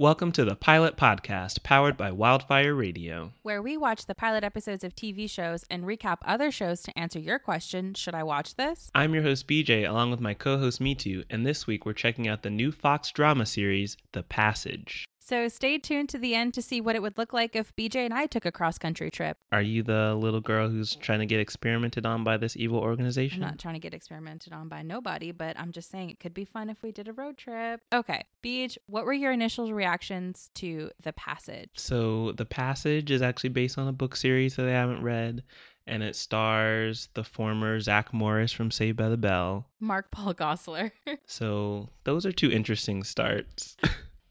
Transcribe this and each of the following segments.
Welcome to the Pilot Podcast, powered by Wildfire Radio. where we watch the pilot episodes of TV shows and recap other shows to answer your question Should I watch this? I'm your host, BJ, along with my co host, Mitu, and this week we're checking out the new Fox drama series, The Passage. So stay tuned to the end to see what it would look like if BJ and I took a cross country trip. Are you the little girl who's trying to get experimented on by this evil organization? I'm not trying to get experimented on by nobody, but I'm just saying it could be fun if we did a road trip. Okay, Beej, what were your initial reactions to The Passage? So, The Passage is actually based on a book series that I haven't read, and it stars the former Zach Morris from Saved by the Bell. Mark Paul Gosselaar. So those are two interesting starts.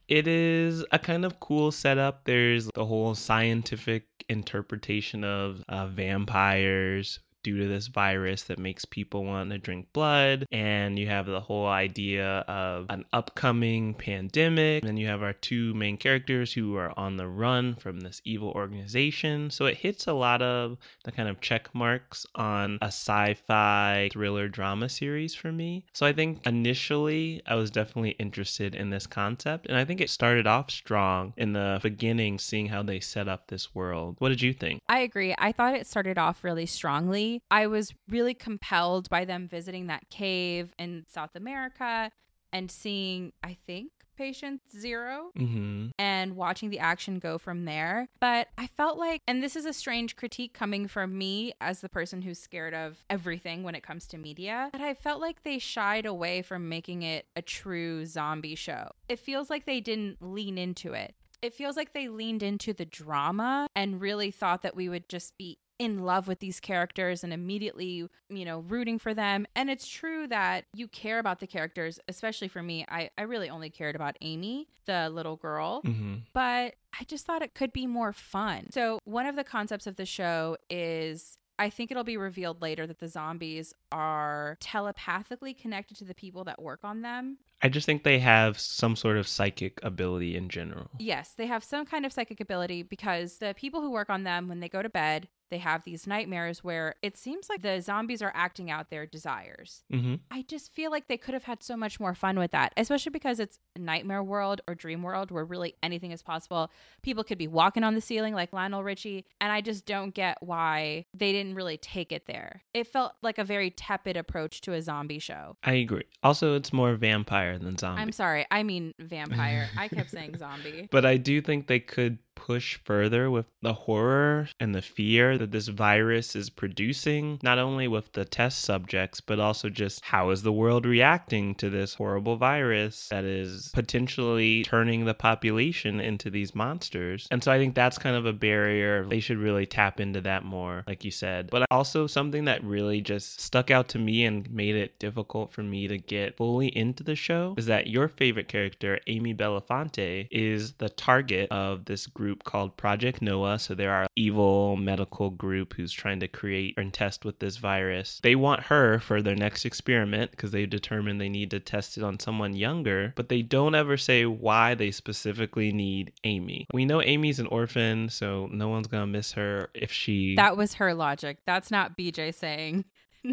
it is a kind of cool setup. There's the whole scientific interpretation of uh, vampires due to this virus that makes people want to drink blood. And you have the whole idea of an upcoming pandemic. And then you have our two main characters who are on the run from this evil organization. So it hits a lot of the kind of check marks on a sci fi thriller drama series for me. So I think initially I was definitely interested in this concept. And I think it started off strong in the beginning, seeing how they set up this world. What did you think? I agree. I thought it started off really strongly. I was really compelled by them visiting that cave in South America and seeing, I think, Patient Zero Mm-hmm. and watching the action go from there. But I felt like, and this is a strange critique coming from me as the person who's scared of everything when it comes to media, but I felt like they shied away from making it a true zombie show. It feels like they didn't lean into it. It feels like they leaned into the drama and really thought that we would just be in love with these characters and immediately, you know, rooting for them. And it's true that you care about the characters, especially for me. I, I really only cared about Amy, the little girl Mm-hmm. but I just thought it could be more fun. So, one of the concepts of the show is I think it'll be revealed later that the zombies are telepathically connected to the people that work on them. I just think they have some sort of psychic ability in general. Yes, they have some kind of psychic ability because the people who work on them, when they go to bed, they have these nightmares where it seems like the zombies are acting out their desires. Mm-hmm. I just feel like they could have had so much more fun with that, especially because it's nightmare world or dream world where really anything is possible. People could be walking on the ceiling like Lionel Richie, and I just don't get why they didn't really take it there. It felt like a very tepid approach to a zombie show. I agree. Also, it's more vampire than zombie. I'm sorry, I mean vampire. I kept saying zombie. But I do think they could push further with the horror and the fear that this virus is producing, not only with the test subjects, but also just how is the world reacting to this horrible virus that is potentially turning the population into these monsters. And so I think that's kind of a barrier. They should really tap into that more, like you said. But also something that really just stuck out to me and made it difficult for me to get fully into the show is that your favorite character, Amy Belafonte, is the target of this group called Project Noah. So they're our evil medical group who's trying to create and test with this virus. They want her for their next experiment because they've determined they need to test it on someone younger, but they don't ever say why they specifically need Amy. We know Amy's an orphan, so no one's gonna miss her if she That was her logic. That's not BJ saying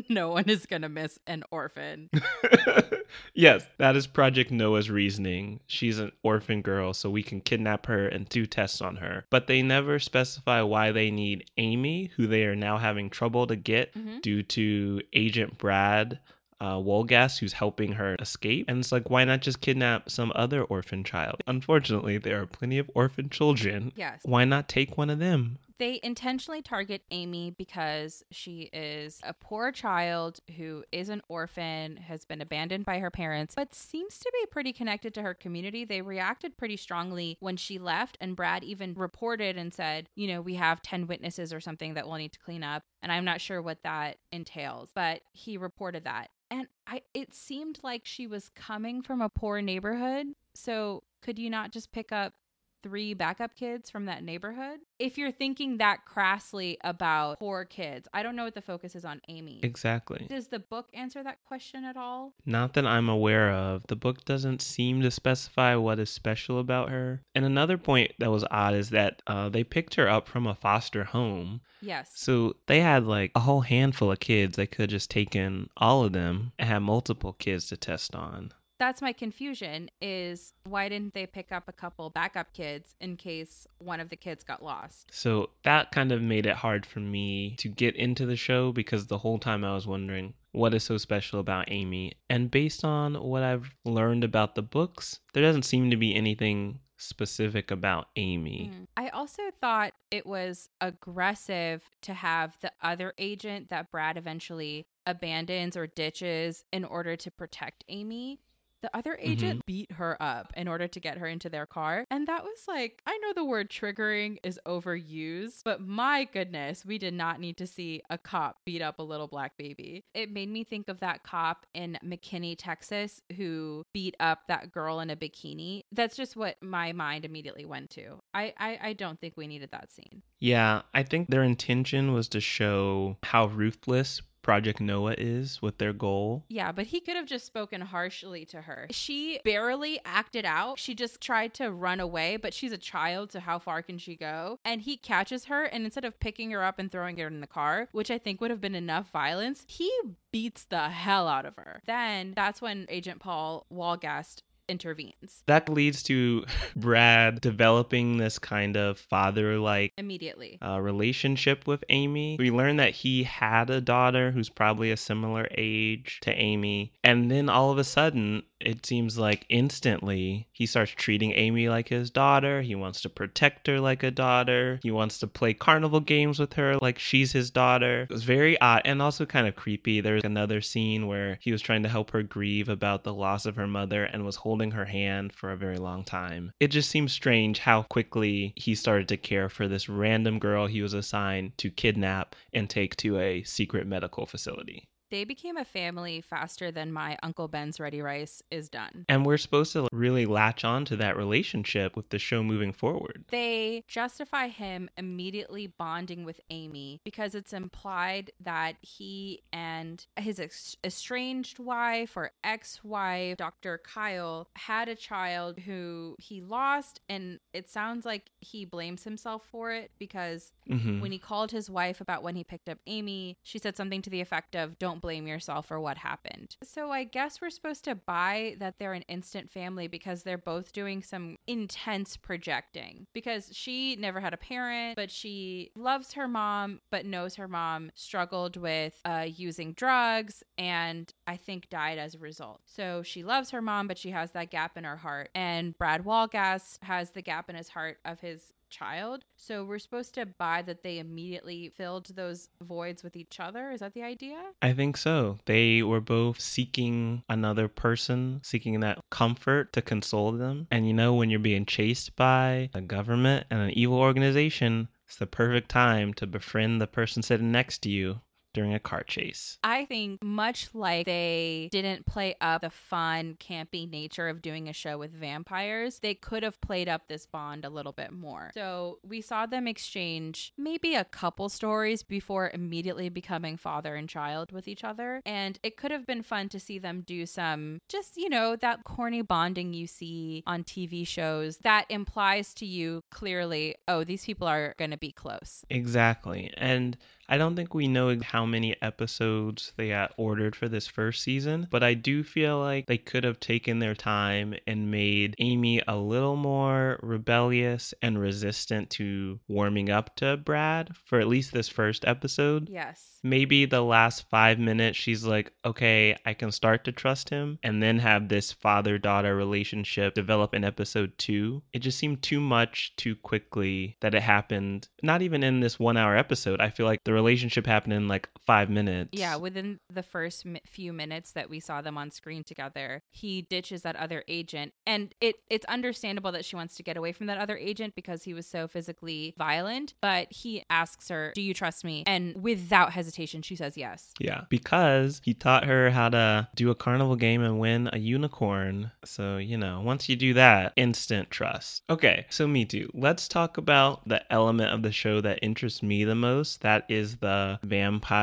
no one is going to miss an orphan. yes, that is Project Noah's reasoning. She's an orphan girl, so we can kidnap her and do tests on her. But they never specify why they need Amy, who they are now having trouble to get Mhm. due to Agent Brad. Uh, Wolgast, who's helping her escape. And it's like, why not just kidnap some other orphan child? Unfortunately, there are plenty of orphan children. Yes. Why not take one of them? They intentionally target Amy because she is a poor child who is an orphan, has been abandoned by her parents, but seems to be pretty connected to her community. They reacted pretty strongly when she left, and Brad even reported and said, you know, we have 10 witnesses or something that we'll need to clean up. And I'm not sure what that entails, but he reported that. And I it seemed like she was coming from a poor neighborhood. So could you not just pick up three backup kids from that neighborhood? If you're thinking that crassly about poor kids, I don't know what the focus is on Amy. Exactly. Does the book answer that question at all? Not that I'm aware of. The book doesn't seem to specify what is special about her. And another point that was odd is that uh, they picked her up from a foster home. Yes. So they had like a whole handful of kids. They could have just taken all of them and had multiple kids to test on. That's my confusion is why didn't they pick up a couple backup kids in case one of the kids got lost? So that kind of made it hard for me to get into the show because the whole time I was wondering what is so special about Amy. And based on what I've learned about the books, there doesn't seem to be anything specific about Amy. Mm. I also thought it was aggressive to have the other agent that Brad eventually abandons or ditches in order to protect Amy. The other mm-hmm. agent beat her up in order to get her into their car. And that was like, I know the word triggering is overused, but my goodness, we did not need to see a cop beat up a little black baby. It made me think of that cop in McKinney, Texas, who beat up that girl in a bikini. That's just what my mind immediately went to. I, I, I don't think we needed that scene. Yeah, I think their intention was to show how ruthless Project Noah is with their goal. Yeah, but he could have just spoken harshly to her. She barely acted out. She just tried to run away, but she's a child, so how far can she go? And he catches her, and instead of picking her up and throwing her in the car, which I think would have been enough violence, he beats the hell out of her. Then that's when Agent Paul Wolgast intervenes That leads to Brad developing this kind of father like immediately. uh, relationship with Amy. We learn that he had a daughter who's probably a similar age to Amy. And then all of a sudden, it seems like instantly he starts treating Amy like his daughter. He wants to protect her like a daughter. He wants to play carnival games with her like she's his daughter. It was very odd and also kind of creepy. There's another scene where he was trying to help her grieve about the loss of her mother and was holding her hand for a very long time. It just seems strange how quickly he started to care for this random girl he was assigned to kidnap and take to a secret medical facility. They became a family faster than my Uncle Ben's Ready Rice is done. And we're supposed to really latch on to that relationship with the show moving forward. They justify him immediately bonding with Amy because it's implied that he and his ex- estranged wife or ex wife, Dr. Kyle, had a child who he lost. And it sounds like he blames himself for it because Mhm. when he called his wife about when he picked up Amy, she said something to the effect of, Don't blame yourself for what happened. So I guess we're supposed to buy that they're an instant family because they're both doing some intense projecting. Because she never had a parent, but she loves her mom, but knows her mom struggled with uh, using drugs and I think died as a result. So she loves her mom, but she has that gap in her heart. And Brad Wolgast has the gap in his heart of his child. So we're supposed to buy that they immediately filled those voids with each other. Is that the idea? I think so. They were both seeking another person, seeking that comfort to console them. And you know, when you're being chased by a government and an evil organization, it's the perfect time to befriend the person sitting next to you during a car chase. I think much like they didn't play up the fun, campy nature of doing a show with vampires, they could have played up this bond a little bit more. So we saw them exchange maybe a couple stories before immediately becoming father and child with each other. And it could have been fun to see them do some just, you know, that corny bonding you see on TV shows that implies to you clearly, oh, these people are going to be close. Exactly. And I don't think we know how many episodes they got ordered for this first season, but I do feel like they could have taken their time and made Amy a little more rebellious and resistant to warming up to Brad for at least this first episode. Yes. Maybe the last five minutes, she's like, okay, I can start to trust him, and then have this father daughter relationship develop in episode two. It just seemed too much too quickly that it happened, not even in this one hour episode. I feel like the relationship happened in like five minutes. Yeah, within the first few minutes that we saw them on screen together, he ditches that other agent, and it it's understandable that she wants to get away from that other agent because he was so physically violent. But he asks her, "Do you trust me?" And without hesitation, she says yes. Yeah, because he taught her how to do a carnival game and win a unicorn. So, you know, once you do that, instant trust. Okay, so Mitu. Let's talk about the element of the show that interests me the most. That is the vampire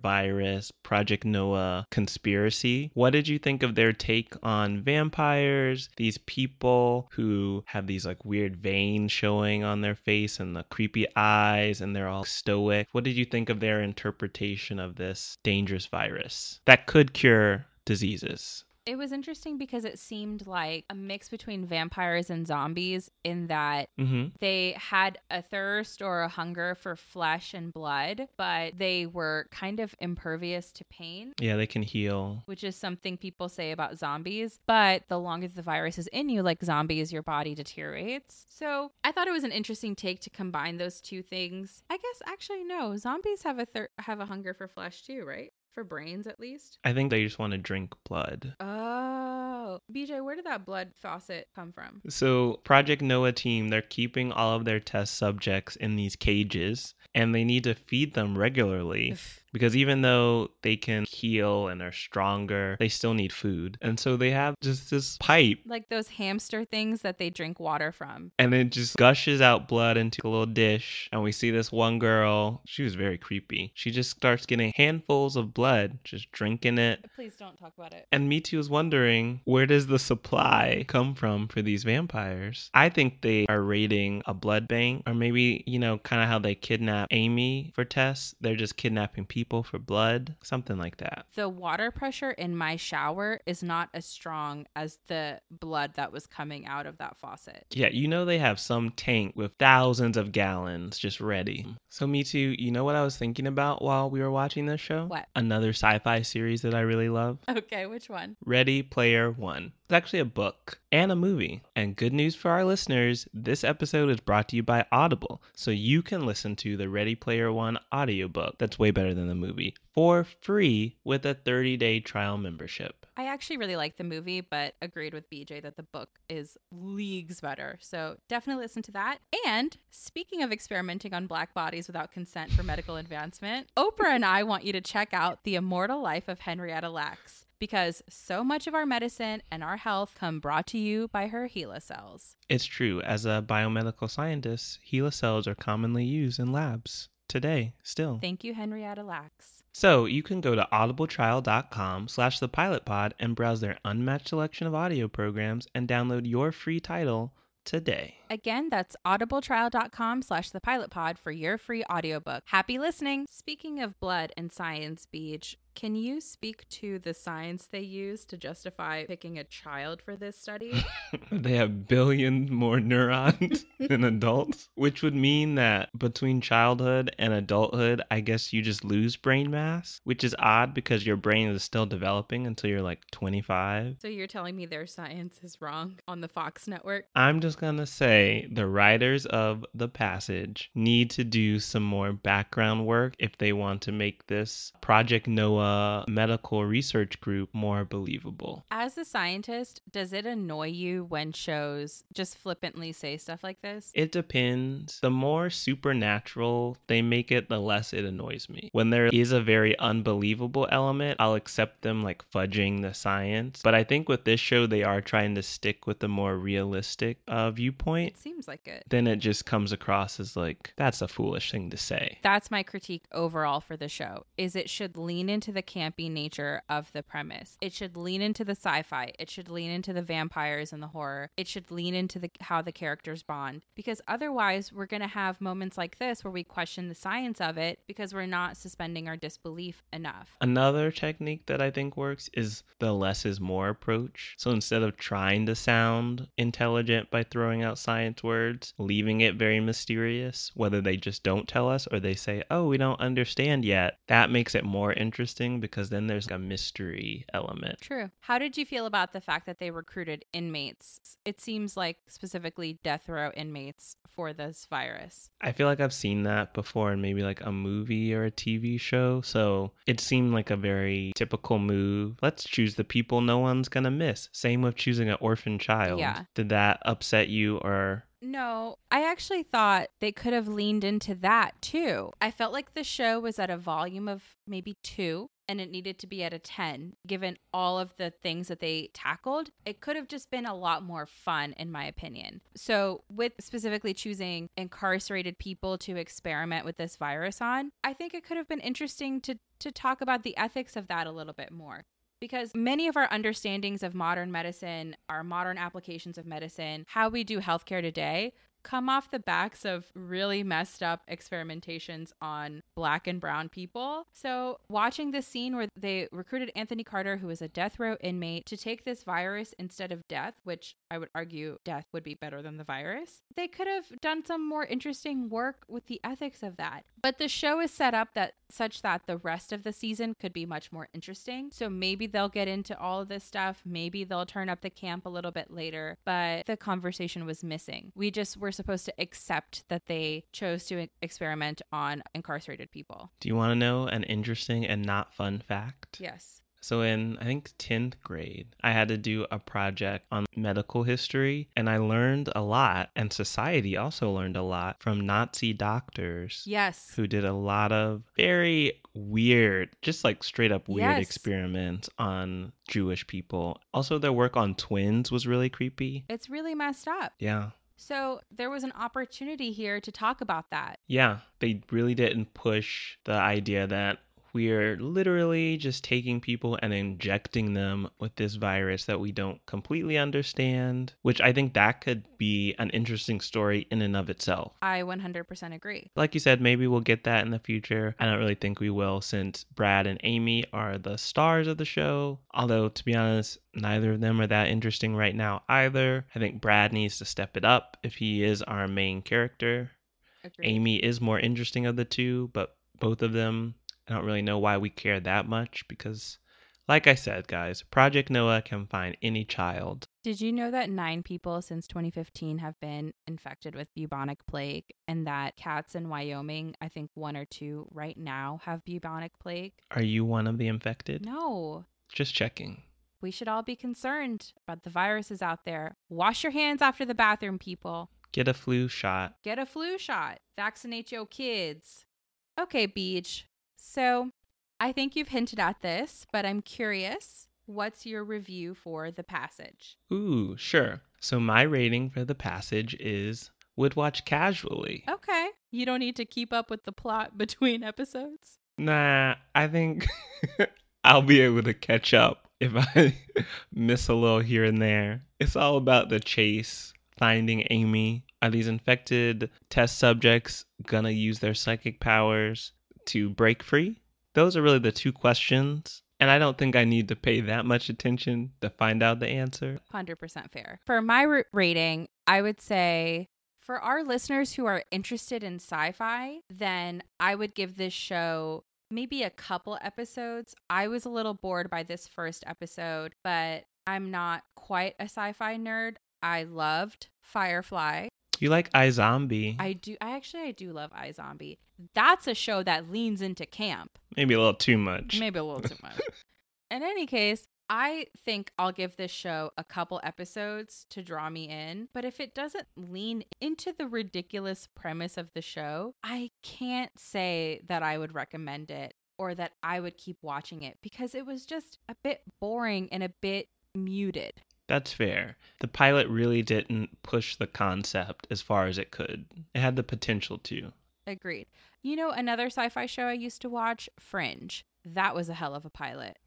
virus Project Noah conspiracy. What did you think of their take on vampires? These people who have these like weird veins showing on their face and the creepy eyes and they're all stoic. What did you think of their interpretation of this dangerous virus that could cure diseases? It was interesting because it seemed like a mix between vampires and zombies in that hmm they had a thirst or a hunger for flesh and blood, but they were kind of impervious to pain. Yeah, they can heal. Which is something people say about zombies. But the longer the virus is in you, like zombies, your body deteriorates. So I thought it was an interesting take to combine those two things. I guess actually no, zombies have a thir- have a hunger for flesh too, right? For brains at least. I think they just want to drink blood. Oh, BJ, where did that blood faucet come from? So, Project Noah team, they're keeping all of their test subjects in these cages and they need to feed them regularly because even though they can heal and are stronger, they still need food. And so they have just this pipe like those hamster things that they drink water from. and it just gushes out blood into a little dish. And we see this one girl, she was very creepy. She just starts getting handfuls of blood, just drinking it. Please don't talk about it. And Mitu was wondering where does the supply come from for these vampires? I think they are raiding a blood bank, or maybe, you know, kind of how they kidnap Amy for tests. They're just kidnapping people for blood, something like that. The water pressure in my shower is not as strong as the blood that was coming out of that faucet. Yeah, you know they have some tank with thousands of gallons just ready. So Mitu, you know what I was thinking about while we were watching this show? What? Another sci-fi series that I really love. Okay, which one? Ready Player One. It's actually a book and a movie. And good news for our listeners this episode is brought to you by Audible, so you can listen to the Ready Player One audiobook that's way better than the movie for free with a 30 day trial membership. I actually really liked the movie, but agreed with BJ that the book is leagues better. So definitely listen to that. And speaking of experimenting on black bodies without consent for medical advancement, Oprah and I want you to check out The Immortal Life of Henrietta Lacks because so much of our medicine and our health come brought to you by her HeLa cells. It's true, as a biomedical scientist, HeLa cells are commonly used in labs today still. Thank you, Henrietta Lacks. So you can go to audibletrial.com slash the pilot pod and browse their unmatched selection of audio programs and download your free title today. Again, that's audibletrial.com slash the pilot pod for your free audiobook. Happy listening. Speaking of blood and science, Beej, can you speak to the science they use to justify picking a child for this study? they have billions more neurons than adults, which would mean that between childhood and adulthood, I guess you just lose brain mass, which is odd because your brain is still developing until you're like 25. so you're telling me their science is wrong on the Fox network? I'm just going to say the writers of The Passage need to do some more background work if they want to make this Project Noah medical research group more believable. As a scientist, does it annoy you when shows just flippantly say stuff like this? It depends. The more supernatural they make it, the less it annoys me. When there is a very unbelievable element, I'll accept them like fudging the science. But I think with this show, they are trying to stick with the more realistic uh, viewpoint. It seems like it. Then it just comes across as like, that's a foolish thing to say. That's my critique overall for the show. Is it should lean into the campy nature of the premise. It should lean into the sci-fi. It should lean into the vampires and the horror. It should lean into the how the characters bond because otherwise we're going to have moments like this where we question the science of it because we're not suspending our disbelief enough. Another technique that I think works is the less is more approach. So instead of trying to sound intelligent by throwing out science words, leaving it very mysterious, whether they just don't tell us or they say, oh, we don't understand yet, that makes it more interesting because then there's a mystery element. True. How did you feel about the fact that they recruited inmates? It seems like specifically death row inmates for this virus. I feel like I've seen that before in maybe like a movie or a TV show. So it seemed like a very typical move. Let's choose the people no one's going to miss. Same with choosing an orphan child. Yeah. Did that upset you or No, I actually thought they could have leaned into that too. I felt like the show was at a volume of maybe two and it needed to be at a 10 given all of the things that they tackled. It could have just been a lot more fun, in my opinion. So, with specifically choosing incarcerated people to experiment with this virus on, I think it could have been interesting to, to talk about the ethics of that a little bit more because many of our understandings of modern medicine, our modern applications of medicine, how we do healthcare today come off the backs of really messed up experimentations on black and brown people. So, watching this scene where they recruited Anthony Carter, who was a death row inmate, to take this virus instead of death, which I would argue death would be better than the virus, they could have done some more interesting work with the ethics of that. But the show is set up that such that the rest of the season could be much more interesting. So maybe they'll get into all of this stuff. Maybe they'll turn up the camp a little bit later, but the conversation was missing. We just were supposed to accept that they chose to experiment on incarcerated people. Do you want to know an interesting and not fun fact? Yes. So, in I think 10th grade, I had to do a project on medical history, and I learned a lot, and society also learned a lot from Nazi doctors. Yes. Who did a lot of very weird, just like straight up weird Yes. experiments on Jewish people. Also, their work on twins was really creepy. It's really messed up. Yeah. So there was an opportunity here to talk about that. Yeah, they really didn't push the idea that we're literally just taking people and injecting them with this virus that we don't completely understand, which I think that could be an interesting story in and of itself. I 100% agree. Like you said, maybe we'll get that in the future. I don't really think we will since Brad and Amy are the stars of the show. Although, to be honest, neither of them are that interesting right now either. I think Brad needs to step it up if he is our main character. Agreed. Amy is more interesting of the two, but both of them, I don't really know why we care that much because, like I said, guys, Project Noah can find any child. Did you know that nine people since 2015 have been infected with bubonic plague and that cats in Wyoming, I think one or two right now, have bubonic plague? Are you one of the infected? No. Just checking. We should all be concerned about the viruses out there. Wash your hands after the bathroom, people. Get a flu shot. Get a flu shot. Vaccinate your kids. Okay, Beej. So I think you've hinted at this, but I'm curious. What's your review for the passage? Ooh, sure. So my rating for the passage is would watch casually. Okay. You don't need to keep up with the plot between episodes. Nah, I think I'll be able to catch up if I miss a little here and there. It's all about the chase, finding Amy. Are these infected test subjects gonna use their psychic powers to break free? Those are really the two questions. And I don't think I need to pay that much attention to find out the answer. 100% fair. For my rating, I would say for our listeners who are interested in sci fi, then I would give this show maybe a couple episodes. I was a little bored by this first episode, but I'm not quite a sci fi nerd. I loved Firefly. You like iZombie? I do. I actually I do love iZombie. That's a show that leans into camp. Maybe a little too much. Maybe a little too much. In any case, I think I'll give this show a couple episodes to draw me in. But if it doesn't lean into the ridiculous premise of the show, I can't say that I would recommend it or that I would keep watching it because it was just a bit boring and a bit muted. That's fair. The pilot really didn't push the concept as far as it could. It had the potential to. Agreed. You know, another sci fi show I used to watch, Fringe. That was a hell of a pilot.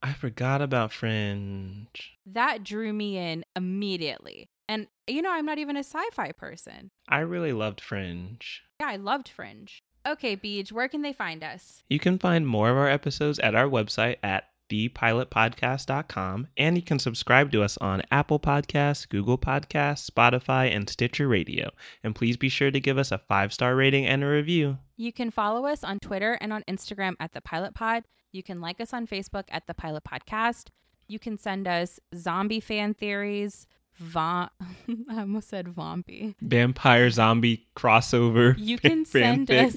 I forgot about Fringe. That drew me in immediately. And, you know, I'm not even a sci fi person. I really loved Fringe. Yeah, I loved Fringe. Okay, Beej, where can they find us? You can find more of our episodes at our website at thepilotpodcast.com and you can subscribe to us on Apple Podcasts, Google Podcasts, Spotify, and Stitcher Radio. And please be sure to give us a five star rating and a review. You can follow us on Twitter and on Instagram at the Pilot Pod. You can like us on Facebook at the Pilot Podcast. You can send us zombie fan theories. Va- I almost said zombie. Vampire zombie crossover. You can send us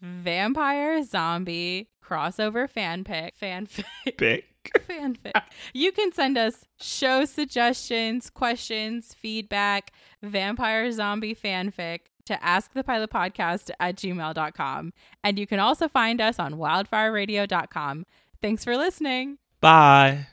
vampire zombie crossover fanfic fanfic Pick. fanfic. You can send us show suggestions, questions, feedback, vampire zombie fanfic to askthepilotpodcast at gmail.com. And you can also find us on wildfireradio.com. Thanks for listening. Bye.